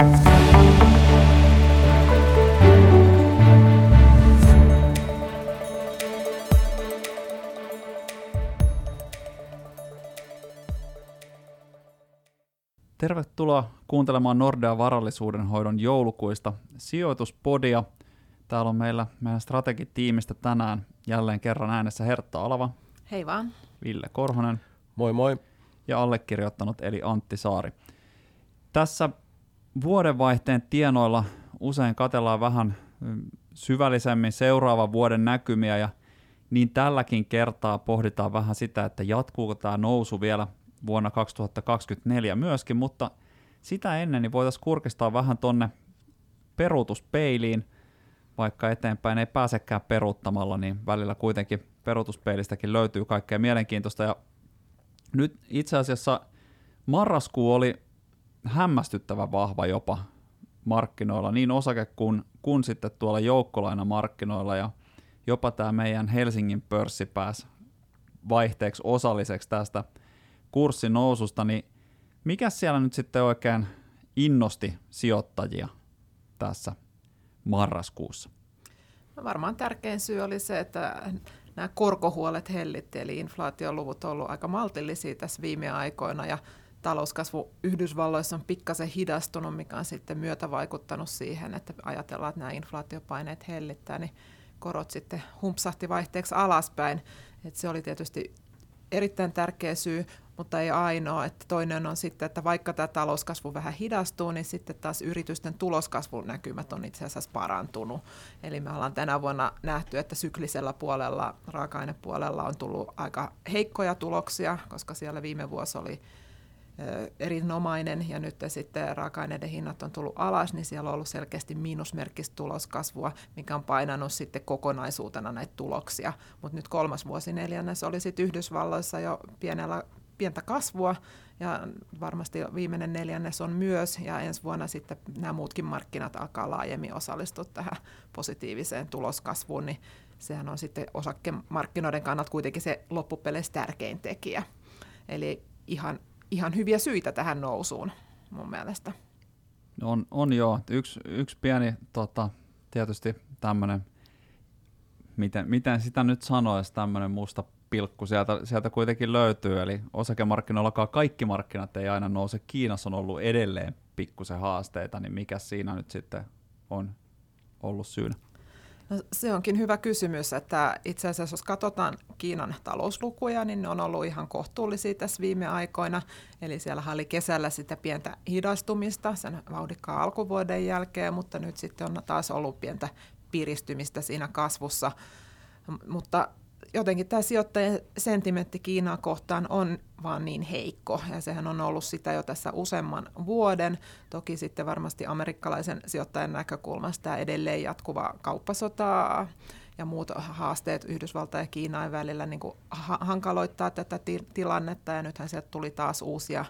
Tervetuloa kuuntelemaan Nordea varallisuuden hoidon joulukuista sijoituspodia. Täällä on meillä meidän strategitiimistä tänään jälleen kerran äänessä Hertta Alava. Hei vaan. Ville Korhonen. Moi moi. Ja allekirjoittanut eli Antti Saari. Tässä vuodenvaihteen tienoilla usein katellaan vähän mm, syvällisemmin seuraavan vuoden näkymiä ja niin tälläkin kertaa pohditaan vähän sitä, että jatkuuko tämä nousu vielä vuonna 2024 myöskin, mutta sitä ennen niin voitaisiin kurkistaa vähän tonne peruutuspeiliin, vaikka eteenpäin ei pääsekään peruuttamalla, niin välillä kuitenkin peruutuspeilistäkin löytyy kaikkea mielenkiintoista. Ja nyt itse asiassa marraskuu oli hämmästyttävän vahva jopa markkinoilla, niin osake kuin, kuin sitten tuolla joukkolainamarkkinoilla, ja jopa tämä meidän Helsingin pörssi pääsi vaihteeksi osalliseksi tästä – kurssin noususta, niin mikä siellä nyt sitten oikein innosti sijoittajia tässä marraskuussa? No varmaan tärkein syy oli se, että nämä korkohuolet hellitti, eli inflaatioluvut on ollut aika maltillisia tässä viime aikoina, ja talouskasvu Yhdysvalloissa on pikkasen hidastunut, mikä on sitten myötä vaikuttanut siihen, että ajatellaan, että nämä inflaatiopaineet hellittää, niin korot sitten humpsahti vaihteeksi alaspäin. Et se oli tietysti erittäin tärkeä syy, mutta ei ainoa. Että toinen on sitten, että vaikka tämä talouskasvu vähän hidastuu, niin sitten taas yritysten tuloskasvun näkymät on itse asiassa parantunut. Eli me ollaan tänä vuonna nähty, että syklisellä puolella, raaka-ainepuolella on tullut aika heikkoja tuloksia, koska siellä viime vuosi oli erinomainen ja nyt sitten raaka-aineiden hinnat on tullut alas, niin siellä on ollut selkeästi miinusmerkkistä tuloskasvua, mikä on painanut sitten kokonaisuutena näitä tuloksia. Mutta nyt kolmas vuosineljännes oli sitten Yhdysvalloissa jo pienellä pientä kasvua ja varmasti viimeinen neljännes on myös ja ensi vuonna sitten nämä muutkin markkinat alkaa laajemmin osallistua tähän positiiviseen tuloskasvuun, niin sehän on sitten osakemarkkinoiden kannalta kuitenkin se loppupeleissä tärkein tekijä. Eli ihan, ihan hyviä syitä tähän nousuun mun mielestä. On, on joo. Yksi, yksi pieni tota, tietysti tämmöinen, miten, miten sitä nyt sanoisi, tämmöinen musta pilkku sieltä, sieltä kuitenkin löytyy, eli osakemarkkinoillakaan kaikki markkinat ei aina nouse. Kiinassa on ollut edelleen pikkusen haasteita, niin mikä siinä nyt sitten on ollut syynä? No, se onkin hyvä kysymys, että itse asiassa jos katsotaan Kiinan talouslukuja, niin ne on ollut ihan kohtuullisia tässä viime aikoina. Eli siellä oli kesällä sitä pientä hidastumista sen vauhdikkaan alkuvuoden jälkeen, mutta nyt sitten on taas ollut pientä piristymistä siinä kasvussa. Mutta jotenkin tämä sijoittajien sentimentti Kiinaa kohtaan on vaan niin heikko, ja sehän on ollut sitä jo tässä useamman vuoden. Toki sitten varmasti amerikkalaisen sijoittajan näkökulmasta tämä edelleen jatkuva kauppasota ja muut haasteet Yhdysvaltain ja Kiinaan välillä niin kuin hankaloittaa tätä ti- tilannetta, ja nythän sieltä tuli taas uusia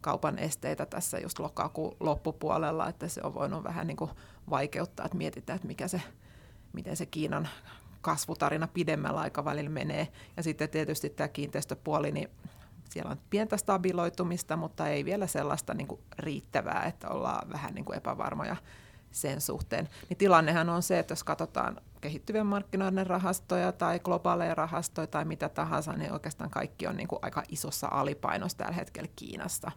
kaupan esteitä tässä just lokakuun loppupuolella, että se on voinut vähän niin kuin vaikeuttaa, että mietitään, että mikä se, miten se Kiinan kasvutarina pidemmällä aikavälillä menee. Ja sitten tietysti tämä kiinteistöpuoli, niin siellä on pientä stabiloitumista, mutta ei vielä sellaista niin kuin riittävää, että ollaan vähän niin kuin epävarmoja sen suhteen. Niin tilannehan on se, että jos katsotaan kehittyvien markkinoiden rahastoja tai globaaleja rahastoja tai mitä tahansa, niin oikeastaan kaikki on niin kuin aika isossa alipainossa tällä hetkellä Kiinassa.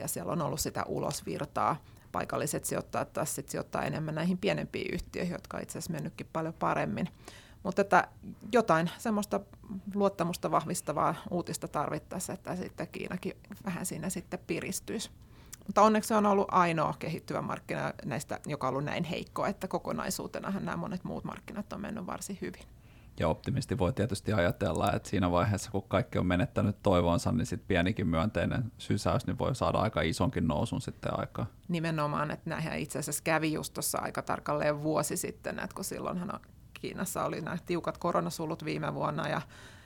Ja siellä on ollut sitä ulosvirtaa paikalliset sijoittajat taas sit sijoittaa enemmän näihin pienempiin yhtiöihin, jotka on itse asiassa mennytkin paljon paremmin. Mutta että jotain semmoista luottamusta vahvistavaa uutista tarvittaisiin, että sitten Kiinakin vähän siinä sitten piristyisi. Mutta onneksi se on ollut ainoa kehittyvä markkina näistä, joka on ollut näin heikko, että kokonaisuutenahan nämä monet muut markkinat on mennyt varsin hyvin. Ja optimisti voi tietysti ajatella, että siinä vaiheessa, kun kaikki on menettänyt toivonsa, niin sitten pienikin myönteinen sysäys niin voi saada aika isonkin nousun sitten aikaa. Nimenomaan, että näinhän itse asiassa kävi just tuossa aika tarkalleen vuosi sitten, että kun silloinhan Kiinassa oli nämä tiukat koronasulut viime vuonna ja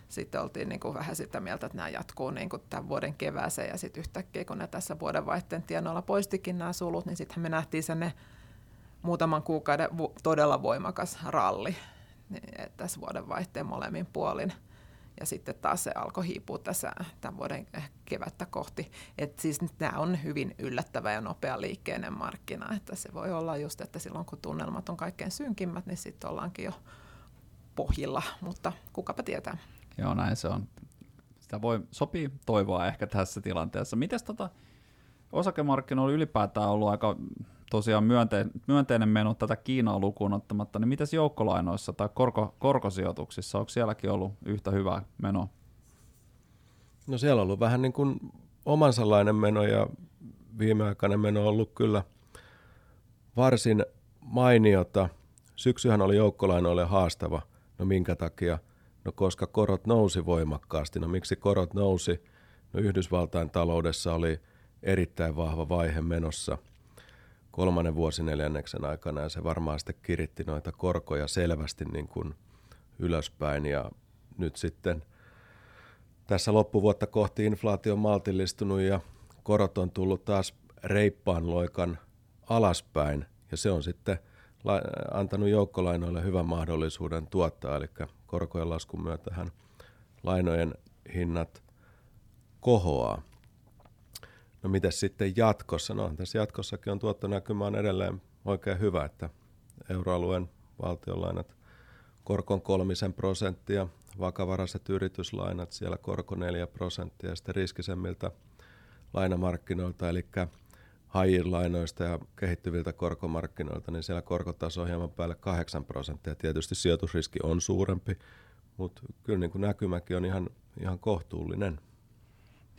sitten oltiin niin kuin vähän sitä mieltä, että nämä jatkuu niin kuin tämän vuoden kevääseen ja sitten yhtäkkiä, kun ne tässä vuodenvaihteen tienoilla poistikin nämä sulut, niin sitten me nähtiin sen muutaman kuukauden todella voimakas ralli niin, tässä vuodenvaihteen molemmin puolin. ja sitten taas se alkoi hiipua tässä tämän vuoden kevättä kohti. Et siis tämä on hyvin yllättävä ja nopea liikkeinen markkina, että se voi olla just, että silloin kun tunnelmat on kaikkein synkimmät, niin sitten ollaankin jo pohjilla, mutta kukapa tietää. Joo, näin se on. Sitä voi sopii toivoa ehkä tässä tilanteessa. Mites tota, osakemarkkinoilla ylipäätään ollut aika tosiaan myönteinen, myönteinen meno tätä Kiinaa lukuun ottamatta, niin mitäs joukkolainoissa tai korko, korkosijoituksissa, onko sielläkin ollut yhtä hyvää menoa? No siellä on ollut vähän niin kuin omansallainen meno ja viimeaikainen meno on ollut kyllä varsin mainiota. Syksyhän oli joukkolainoille haastava. No minkä takia? No koska korot nousi voimakkaasti. No miksi korot nousi? No Yhdysvaltain taloudessa oli erittäin vahva vaihe menossa – kolmannen vuosineljänneksen aikana ja se varmaan sitten kiritti noita korkoja selvästi niin kuin ylöspäin ja nyt sitten tässä loppuvuotta kohti inflaatio on maltillistunut ja korot on tullut taas reippaan loikan alaspäin ja se on sitten antanut joukkolainoille hyvän mahdollisuuden tuottaa, eli korkojen laskun myötähän lainojen hinnat kohoaa. No miten sitten jatkossa? No tässä jatkossakin on tuottonäkymä on edelleen oikein hyvä, että euroalueen valtionlainat korkon kolmisen prosenttia, vakavaraiset yrityslainat siellä korko 4 prosenttia ja sitten riskisemmiltä lainamarkkinoilta, eli high ja kehittyviltä korkomarkkinoilta, niin siellä korkotaso on hieman päälle 8 prosenttia. Tietysti sijoitusriski on suurempi, mutta kyllä niin kuin näkymäkin on ihan, ihan kohtuullinen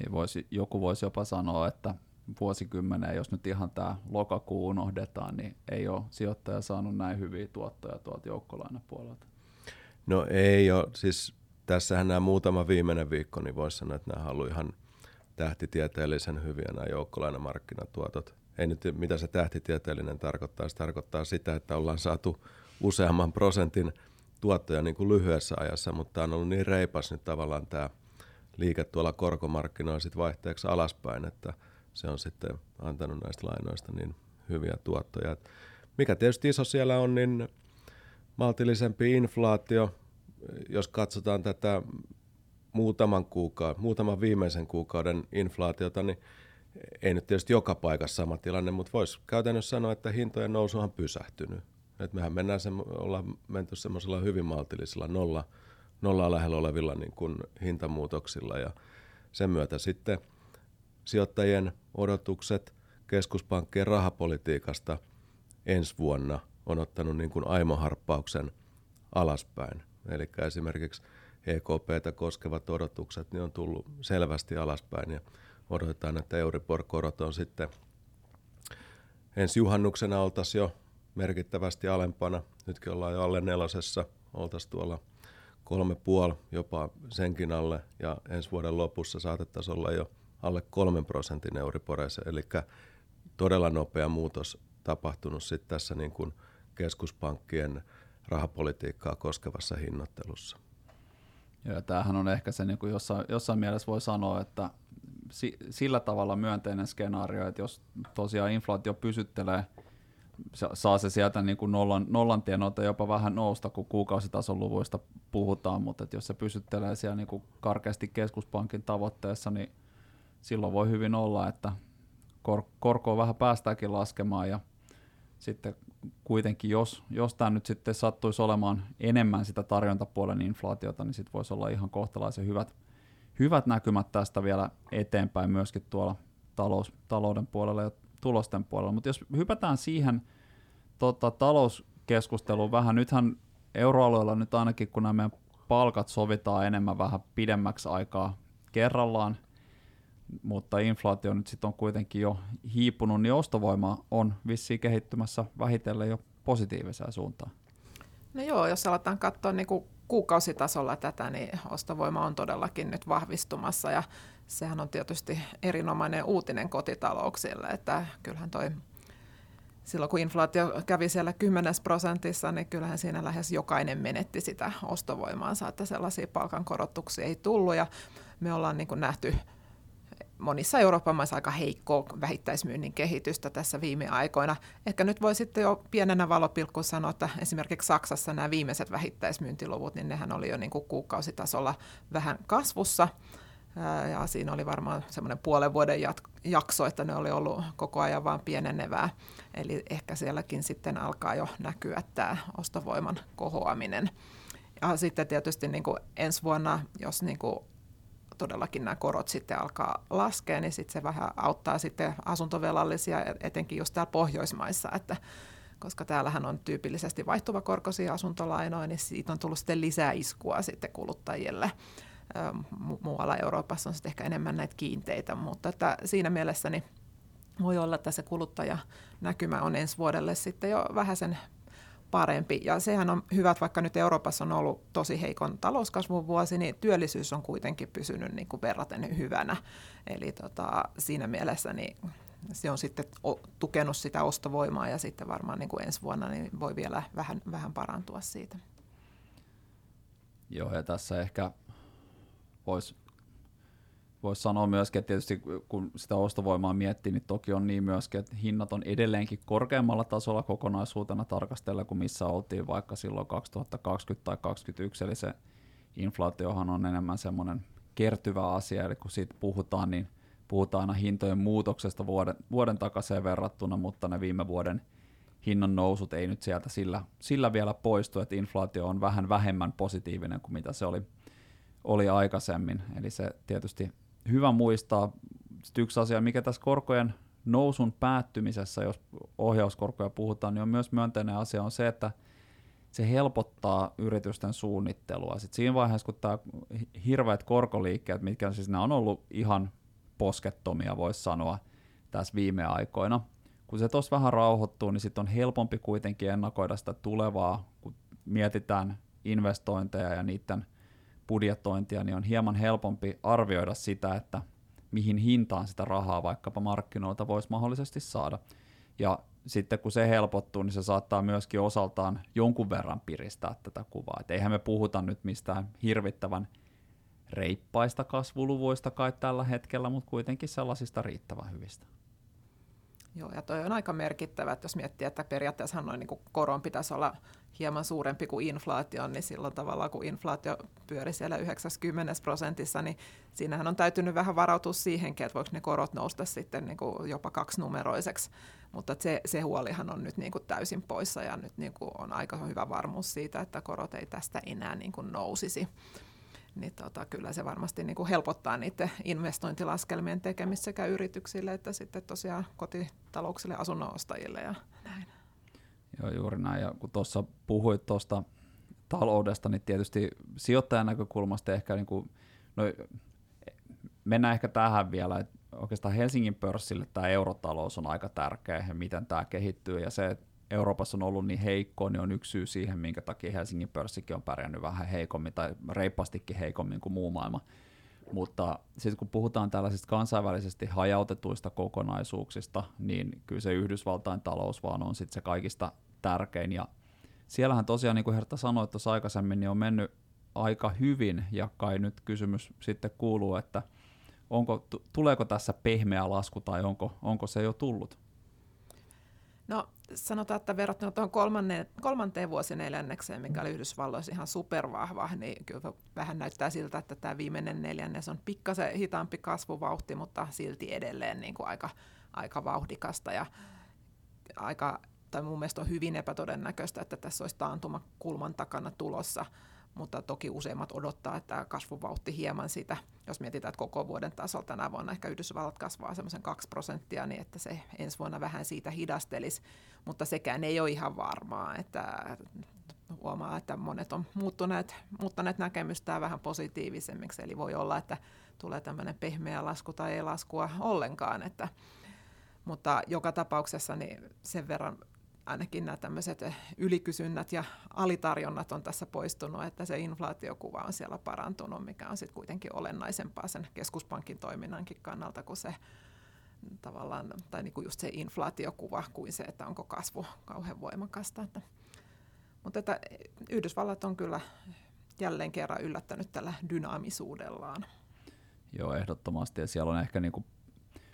niin voisi, joku voisi jopa sanoa, että vuosikymmeneen, jos nyt ihan tämä lokakuu unohdetaan, niin ei ole sijoittaja saanut näin hyviä tuottoja tuolta joukkolainapuolelta. No ei ole, siis tässähän nämä muutama viimeinen viikko, niin voisi sanoa, että nämä ollut ihan tähtitieteellisen hyviä nämä joukkolainamarkkinatuotot. Ei nyt, mitä se tähtitieteellinen tarkoittaa, se tarkoittaa sitä, että ollaan saatu useamman prosentin tuottoja niin kuin lyhyessä ajassa, mutta tämä on ollut niin reipas nyt tavallaan tämä liike tuolla korkomarkkinoilla sit vaihteeksi alaspäin, että se on sitten antanut näistä lainoista niin hyviä tuottoja. Mikä tietysti iso siellä on, niin maltillisempi inflaatio, jos katsotaan tätä muutaman kuukauden, muutaman viimeisen kuukauden inflaatiota, niin ei nyt tietysti joka paikassa sama tilanne, mutta voisi käytännössä sanoa, että hintojen nousu on pysähtynyt. Et mehän mennään se, ollaan menty semmoisella hyvin maltillisella nolla nollaa lähellä olevilla niin kuin hintamuutoksilla ja sen myötä sitten sijoittajien odotukset keskuspankkien rahapolitiikasta ensi vuonna on ottanut niin kuin aimoharppauksen alaspäin. Eli esimerkiksi EKPtä koskevat odotukset niin on tullut selvästi alaspäin ja odotetaan, että Euribor-korot on sitten ensi juhannuksena oltaisiin jo merkittävästi alempana. Nytkin ollaan jo alle nelosessa, oltaisiin tuolla kolme puoli jopa senkin alle ja ensi vuoden lopussa saatettaisiin olla jo alle kolmen prosentin euriporeissa, eli todella nopea muutos tapahtunut sitten tässä niin kuin keskuspankkien rahapolitiikkaa koskevassa hinnoittelussa. Ja tämähän on ehkä se, niin kuin jossain, jossain mielessä voi sanoa, että si, sillä tavalla myönteinen skenaario, että jos tosiaan inflaatio pysyttelee – saa se sieltä niin kuin nollan, nollan tienoilta jopa vähän nousta, kun kuukausitason luvuista puhutaan, mutta jos se pysyttelee siellä niin kuin karkeasti keskuspankin tavoitteessa, niin silloin voi hyvin olla, että kor- korkoa vähän päästäänkin laskemaan ja sitten kuitenkin, jos, jos tämä nyt sitten sattuisi olemaan enemmän sitä tarjontapuolen inflaatiota, niin sitten voisi olla ihan kohtalaisen hyvät, hyvät näkymät tästä vielä eteenpäin myöskin tuolla talous, talouden puolella ja tulosten puolella. Mutta jos hypätään siihen tota, talouskeskusteluun vähän, nythän euroalueella nyt ainakin, kun nämä meidän palkat sovitaan enemmän vähän pidemmäksi aikaa kerrallaan, mutta inflaatio nyt sitten on kuitenkin jo hiipunut, niin ostovoima on vissiin kehittymässä vähitellen jo positiiviseen suuntaan. No joo, jos aletaan katsoa niin kuin kuukausitasolla tätä, niin ostovoima on todellakin nyt vahvistumassa ja sehän on tietysti erinomainen uutinen kotitalouksille, että kyllähän toi silloin kun inflaatio kävi siellä 10 prosentissa, niin kyllähän siinä lähes jokainen menetti sitä ostovoimaansa, että sellaisia palkankorotuksia ei tullut ja me ollaan niin kuin nähty monissa Euroopan maissa aika heikkoa vähittäismyynnin kehitystä tässä viime aikoina. Ehkä nyt voi sitten jo pienenä valopilkku sanoa, että esimerkiksi Saksassa nämä viimeiset vähittäismyyntiluvut, niin nehän oli jo niin kuin kuukausitasolla vähän kasvussa. Ja siinä oli varmaan semmoinen puolen vuoden jakso, että ne oli ollut koko ajan vain pienenevää. Eli ehkä sielläkin sitten alkaa jo näkyä tämä ostovoiman kohoaminen. Ja sitten tietysti niin kuin ensi vuonna, jos niin kuin todellakin nämä korot sitten alkaa laskea, niin sitten se vähän auttaa sitten asuntovelallisia, etenkin just täällä Pohjoismaissa, että koska täällähän on tyypillisesti vaihtuva korkoisia asuntolainoja, niin siitä on tullut sitten lisää iskua sitten kuluttajille. Mu- muualla Euroopassa on ehkä enemmän näitä kiinteitä, mutta että siinä mielessä niin voi olla, että se kuluttajanäkymä on ensi vuodelle sitten jo vähän sen parempi. Ja sehän on hyvä, että vaikka nyt Euroopassa on ollut tosi heikon talouskasvun vuosi, niin työllisyys on kuitenkin pysynyt niin kuin verraten hyvänä. Eli tota, siinä mielessä niin se on sitten tukenut sitä ostovoimaa ja sitten varmaan niin kuin ensi vuonna niin voi vielä vähän, vähän parantua siitä. Joo, ja tässä ehkä voisi Voisi sanoa myöskin, että tietysti kun sitä ostovoimaa miettii, niin toki on niin myöskin, että hinnat on edelleenkin korkeammalla tasolla kokonaisuutena tarkastella kuin missä oltiin vaikka silloin 2020 tai 2021, eli se inflaatiohan on enemmän semmoinen kertyvä asia, eli kun siitä puhutaan, niin puhutaan aina hintojen muutoksesta vuoden, vuoden takaisin verrattuna, mutta ne viime vuoden hinnan nousut ei nyt sieltä sillä, sillä vielä poistu, että inflaatio on vähän vähemmän positiivinen kuin mitä se oli, oli aikaisemmin. Eli se tietysti hyvä muistaa, yksi asia, mikä tässä korkojen nousun päättymisessä, jos ohjauskorkoja puhutaan, niin on myös myönteinen asia on se, että se helpottaa yritysten suunnittelua. Sitten siinä vaiheessa, kun tämä hirveät korkoliikkeet, mitkä siis nämä on ollut ihan poskettomia, voisi sanoa, tässä viime aikoina, kun se tuossa vähän rauhoittuu, niin sitten on helpompi kuitenkin ennakoida sitä tulevaa, kun mietitään investointeja ja niiden budjetointia, niin on hieman helpompi arvioida sitä, että mihin hintaan sitä rahaa vaikkapa markkinoilta voisi mahdollisesti saada. Ja sitten kun se helpottuu, niin se saattaa myöskin osaltaan jonkun verran piristää tätä kuvaa. Et eihän me puhuta nyt mistään hirvittävän reippaista kasvuluvuista kai tällä hetkellä, mutta kuitenkin sellaisista riittävän hyvistä. Joo, ja toi on aika merkittävä, että jos miettii, että periaatteessa noin niin koron pitäisi olla hieman suurempi kuin inflaatio, niin silloin tavalla kun inflaatio pyöri siellä 90 prosentissa, niin siinähän on täytynyt vähän varautua siihenkin, että voiko ne korot nousta sitten niin kuin jopa kaksinumeroiseksi. Mutta se, se huolihan on nyt niin kuin täysin poissa ja nyt niin kuin on aika hyvä varmuus siitä, että korot ei tästä enää niin kuin nousisi niin tota, kyllä se varmasti niin kuin helpottaa niiden investointilaskelmien tekemistä sekä yrityksille että sitten tosiaan kotitalouksille asunnonostajille ja näin. Joo, juuri näin. Ja kun tuossa puhuit tuosta taloudesta, niin tietysti sijoittajan näkökulmasta ehkä niin kuin, no, mennään ehkä tähän vielä, että oikeastaan Helsingin pörssille tämä eurotalous on aika tärkeä ja miten tämä kehittyy ja se, että Euroopassa on ollut niin heikko, niin on yksi syy siihen, minkä takia Helsingin pörssikin on pärjännyt vähän heikommin tai reippastikin heikommin kuin muu maailma. Mutta sitten kun puhutaan tällaisista kansainvälisesti hajautetuista kokonaisuuksista, niin kyllä se Yhdysvaltain talous vaan on sitten se kaikista tärkein. Ja siellähän tosiaan, niin kuin Herta sanoi tuossa aikaisemmin, niin on mennyt aika hyvin, ja kai nyt kysymys sitten kuuluu, että onko, tuleeko tässä pehmeä lasku tai onko, onko se jo tullut? No sanotaan, että verrattuna tuohon kolmanteen, kolmanteen vuosineljännekseen, mikä oli Yhdysvalloissa ihan supervahva, niin kyllä vähän näyttää siltä, että tämä viimeinen neljännes on pikkasen hitaampi kasvuvauhti, mutta silti edelleen niin kuin aika, aika vauhdikasta ja aika, tai mun mielestä on hyvin epätodennäköistä, että tässä olisi taantuma kulman takana tulossa mutta toki useimmat odottaa, että kasvuvauhti hieman sitä, jos mietitään, että koko vuoden tasolla tänä vuonna ehkä Yhdysvallat kasvaa semmoisen 2 prosenttia, niin että se ensi vuonna vähän siitä hidastelisi, mutta sekään ei ole ihan varmaa, että huomaa, että monet on muuttuneet, muuttaneet näkemystään vähän positiivisemmiksi, eli voi olla, että tulee tämmöinen pehmeä lasku tai ei laskua ollenkaan, että, mutta joka tapauksessa niin sen verran ainakin nämä tämmöiset ylikysynnät ja alitarjonnat on tässä poistunut, että se inflaatiokuva on siellä parantunut, mikä on sitten kuitenkin olennaisempaa sen keskuspankin toiminnankin kannalta kuin se tavallaan, tai niin kuin just se inflaatiokuva kuin se, että onko kasvu kauhean voimakasta. Että, mutta että Yhdysvallat on kyllä jälleen kerran yllättänyt tällä dynaamisuudellaan. Joo, ehdottomasti. Ja siellä on ehkä niinku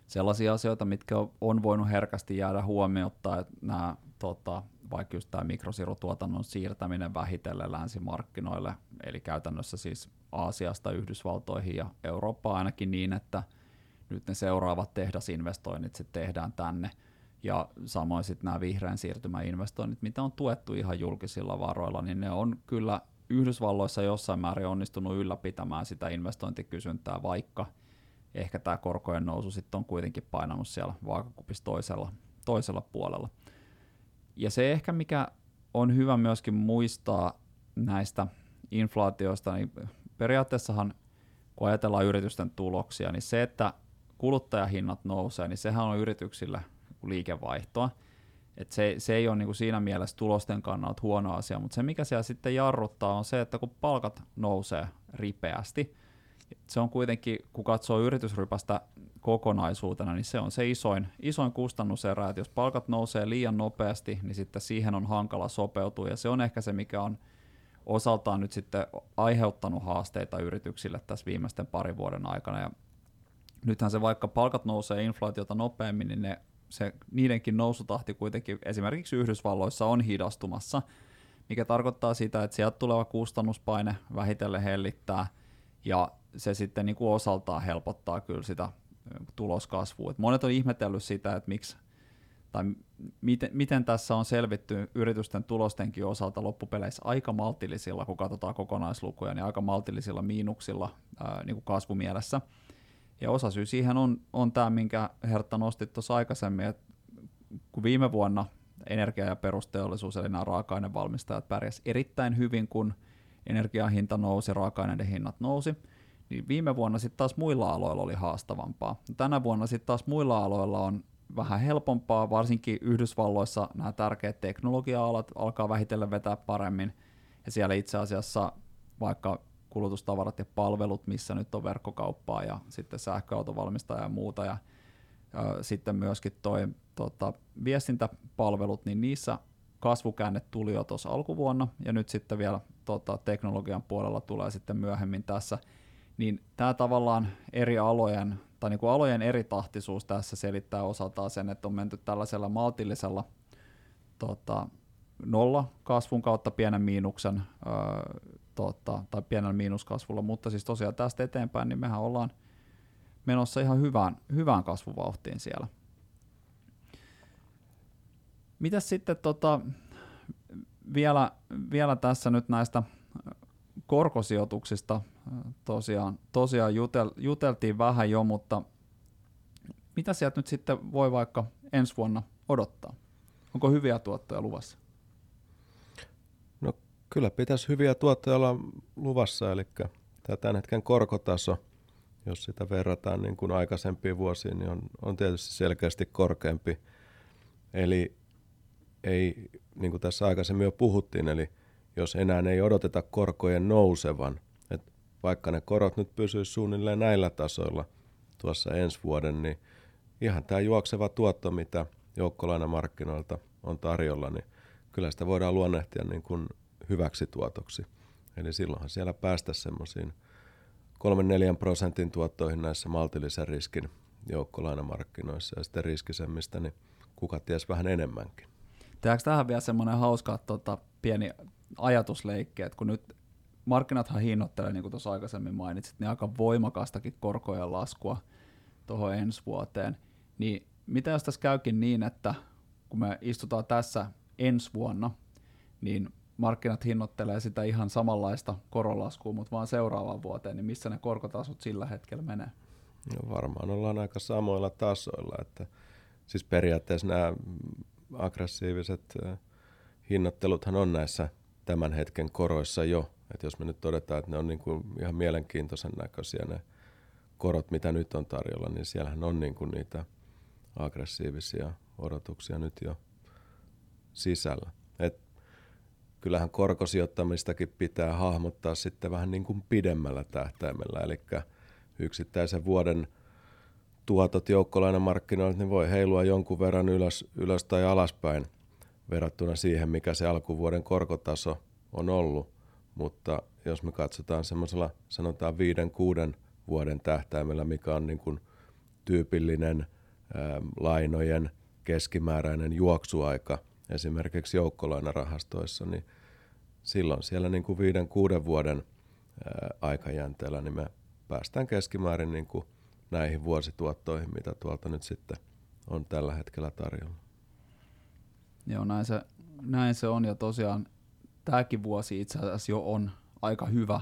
sellaisia asioita, mitkä on voinut herkästi jäädä huomiota, että nämä, tota, vaikka just tämä mikrosirutuotannon siirtäminen vähitellen länsimarkkinoille, eli käytännössä siis Aasiasta Yhdysvaltoihin ja Eurooppaan ainakin niin, että nyt ne seuraavat tehdasinvestoinnit sitten tehdään tänne, ja samoin sitten nämä vihreän siirtymän investoinnit, mitä on tuettu ihan julkisilla varoilla, niin ne on kyllä Yhdysvalloissa jossain määrin onnistunut ylläpitämään sitä investointikysyntää, vaikka ehkä tämä korkojen nousu sitten on kuitenkin painanut siellä vaakakupissa toisella, toisella puolella. Ja se ehkä mikä on hyvä myöskin muistaa näistä inflaatioista, niin periaatteessahan kun ajatellaan yritysten tuloksia, niin se, että kuluttajahinnat nousee, niin sehän on yrityksille liikevaihtoa. Et se, se ei ole niin kuin siinä mielessä tulosten kannalta huono asia, mutta se mikä siellä sitten jarruttaa on se, että kun palkat nousee ripeästi, se on kuitenkin, kun katsoo yritysrypästä kokonaisuutena, niin se on se isoin, isoin kustannuserä, että jos palkat nousee liian nopeasti, niin sitten siihen on hankala sopeutua, ja se on ehkä se, mikä on osaltaan nyt sitten aiheuttanut haasteita yrityksille tässä viimeisten parin vuoden aikana, ja nythän se vaikka palkat nousee inflaatiota nopeammin, niin ne, se, niidenkin nousutahti kuitenkin esimerkiksi Yhdysvalloissa on hidastumassa, mikä tarkoittaa sitä, että sieltä tuleva kustannuspaine vähitellen hellittää, ja se sitten niin kuin osaltaan helpottaa kyllä sitä tuloskasvua. Et monet on ihmetellyt sitä, että miksi tai miten, miten tässä on selvitty yritysten tulostenkin osalta loppupeleissä aika maltillisilla, kun katsotaan kokonaislukuja, niin aika maltillisilla miinuksilla ää, niin kuin kasvumielessä. Ja osa syy siihen on, on tämä, minkä Hertta nosti tuossa aikaisemmin, että kun viime vuonna energia- ja perusteollisuus, eli nämä raaka-ainevalmistajat pärjäsivät erittäin hyvin, kun energiahinta nousi, raaka-aineiden hinnat nousi, niin viime vuonna sitten taas muilla aloilla oli haastavampaa. Tänä vuonna sitten taas muilla aloilla on vähän helpompaa, varsinkin Yhdysvalloissa nämä tärkeät teknologia-alat alkaa vähitellen vetää paremmin, ja siellä itse asiassa vaikka kulutustavarat ja palvelut, missä nyt on verkkokauppaa ja sitten sähköautovalmistaja ja muuta, ja, ja sitten myöskin toi tota, viestintäpalvelut, niin niissä kasvukäänne tuli jo tuossa alkuvuonna, ja nyt sitten vielä tota, teknologian puolella tulee sitten myöhemmin tässä, niin tämä tavallaan eri alojen tai niin kuin alojen eri tahtisuus tässä selittää osaltaan sen, että on menty tällaisella maltillisella tota, nolla kasvun kautta pienen miinuksen öö, tota, tai pienellä miinuskasvulla, mutta siis tosiaan tästä eteenpäin, niin mehän ollaan menossa ihan hyvään, hyvään kasvuvauhtiin siellä. Mitäs sitten tota, vielä, vielä tässä nyt näistä korkosijoituksista tosiaan, tosiaan jutel, juteltiin vähän jo, mutta mitä sieltä nyt sitten voi vaikka ensi vuonna odottaa? Onko hyviä tuottoja luvassa? No kyllä pitäisi hyviä tuottoja olla luvassa, eli tämä tämän hetken korkotaso, jos sitä verrataan niin kuin aikaisempiin vuosiin, niin on, on tietysti selkeästi korkeampi. Eli ei, niin kuin tässä aikaisemmin jo puhuttiin, eli jos enää ei odoteta korkojen nousevan, vaikka ne korot nyt pysyisivät suunnilleen näillä tasoilla tuossa ensi vuoden, niin ihan tämä juokseva tuotto, mitä joukkolainamarkkinoilta on tarjolla, niin kyllä sitä voidaan luonnehtia niin kuin hyväksi tuotoksi. Eli silloinhan siellä päästä semmoisiin 3-4 prosentin tuottoihin näissä maltillisen riskin joukkolainamarkkinoissa ja sitten riskisemmistä, niin kuka ties vähän enemmänkin. Tehdäänkö tähän vielä semmoinen hauska tota, pieni ajatusleikki, että kun nyt markkinathan hinnoittelee, niin kuin tuossa aikaisemmin mainitsit, niin aika voimakastakin korkojen laskua tuohon ensi vuoteen, niin mitä jos tässä käykin niin, että kun me istutaan tässä ensi vuonna, niin markkinat hinnoittelee sitä ihan samanlaista koronlaskua, mutta vaan seuraavaan vuoteen, niin missä ne korkotasot sillä hetkellä menee? No varmaan ollaan aika samoilla tasoilla, että siis periaatteessa nämä aggressiiviset hinnoitteluthan on näissä tämän hetken koroissa jo. Et jos me nyt todetaan, että ne on niin kuin ihan mielenkiintoisen näköisiä ne korot, mitä nyt on tarjolla, niin siellähän on niin kuin niitä aggressiivisia odotuksia nyt jo sisällä. Et kyllähän korkosijoittamistakin pitää hahmottaa sitten vähän niin kuin pidemmällä tähtäimellä, eli yksittäisen vuoden tuotot joukkolainamarkkinoilta niin voi heilua jonkun verran ylös, ylös tai alaspäin – verrattuna siihen, mikä se alkuvuoden korkotaso on ollut. Mutta jos me katsotaan semmoisella sanotaan viiden, kuuden vuoden tähtäimellä, mikä on niin kuin tyypillinen ää, lainojen keskimääräinen juoksuaika esimerkiksi joukkolainarahastoissa, niin silloin siellä niin kuin viiden, kuuden vuoden ää, aikajänteellä niin me päästään keskimäärin niin kuin näihin vuosituottoihin, mitä tuolta nyt sitten on tällä hetkellä tarjolla. Joo, näin se, näin se on ja tosiaan tämäkin vuosi itse asiassa jo on aika hyvä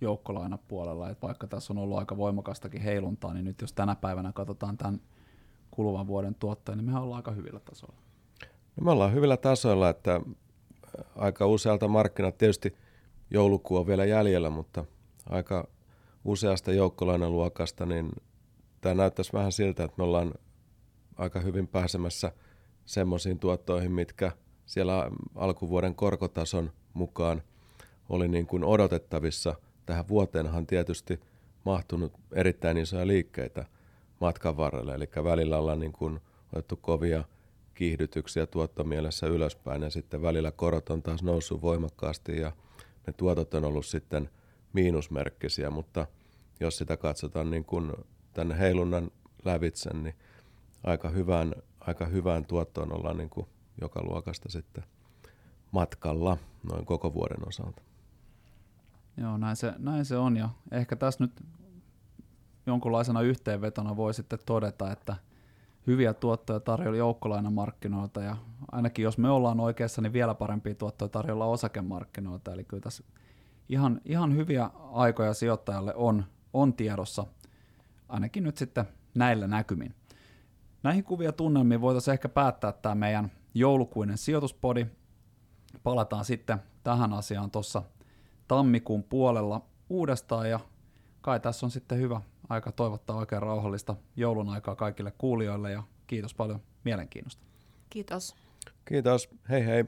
joukkolainapuolella, että vaikka tässä on ollut aika voimakastakin heiluntaa, niin nyt jos tänä päivänä katsotaan tämän kuluvan vuoden tuottoja, niin mehän ollaan aika hyvillä tasoilla. No me ollaan hyvillä tasoilla, että aika usealta markkinat, tietysti joulukuu on vielä jäljellä, mutta aika useasta joukkolainaluokasta, niin tämä näyttäisi vähän siltä, että me ollaan aika hyvin pääsemässä semmoisiin tuottoihin, mitkä siellä alkuvuoden korkotason mukaan oli niin kuin odotettavissa. Tähän vuoteenhan tietysti mahtunut erittäin isoja liikkeitä matkan varrelle, eli välillä ollaan niin kuin otettu kovia kiihdytyksiä tuottomielessä ylöspäin ja sitten välillä korot on taas noussut voimakkaasti ja ne tuotot on ollut sitten miinusmerkkisiä, mutta jos sitä katsotaan niin kuin tänne heilunnan lävitse, niin aika hyvään, aika hyvään tuottoon ollaan niin kuin joka luokasta sitten matkalla noin koko vuoden osalta. Joo, näin se, näin se on ja ehkä tässä nyt jonkunlaisena yhteenvetona voi sitten todeta, että hyviä tuottoja tarjolla joukkolainamarkkinoilta ja ainakin jos me ollaan oikeassa, niin vielä parempia tuottoja tarjolla osakemarkkinoilta. Eli kyllä tässä ihan, ihan hyviä aikoja sijoittajalle on, on tiedossa, ainakin nyt sitten näillä näkymin. Näihin kuvia tunnelmiin voitaisiin ehkä päättää tämä meidän joulukuinen sijoituspodi. Palataan sitten tähän asiaan tuossa tammikuun puolella uudestaan ja kai tässä on sitten hyvä aika toivottaa oikein rauhallista joulun aikaa kaikille kuulijoille ja kiitos paljon mielenkiinnosta. Kiitos. Kiitos. Hei hei.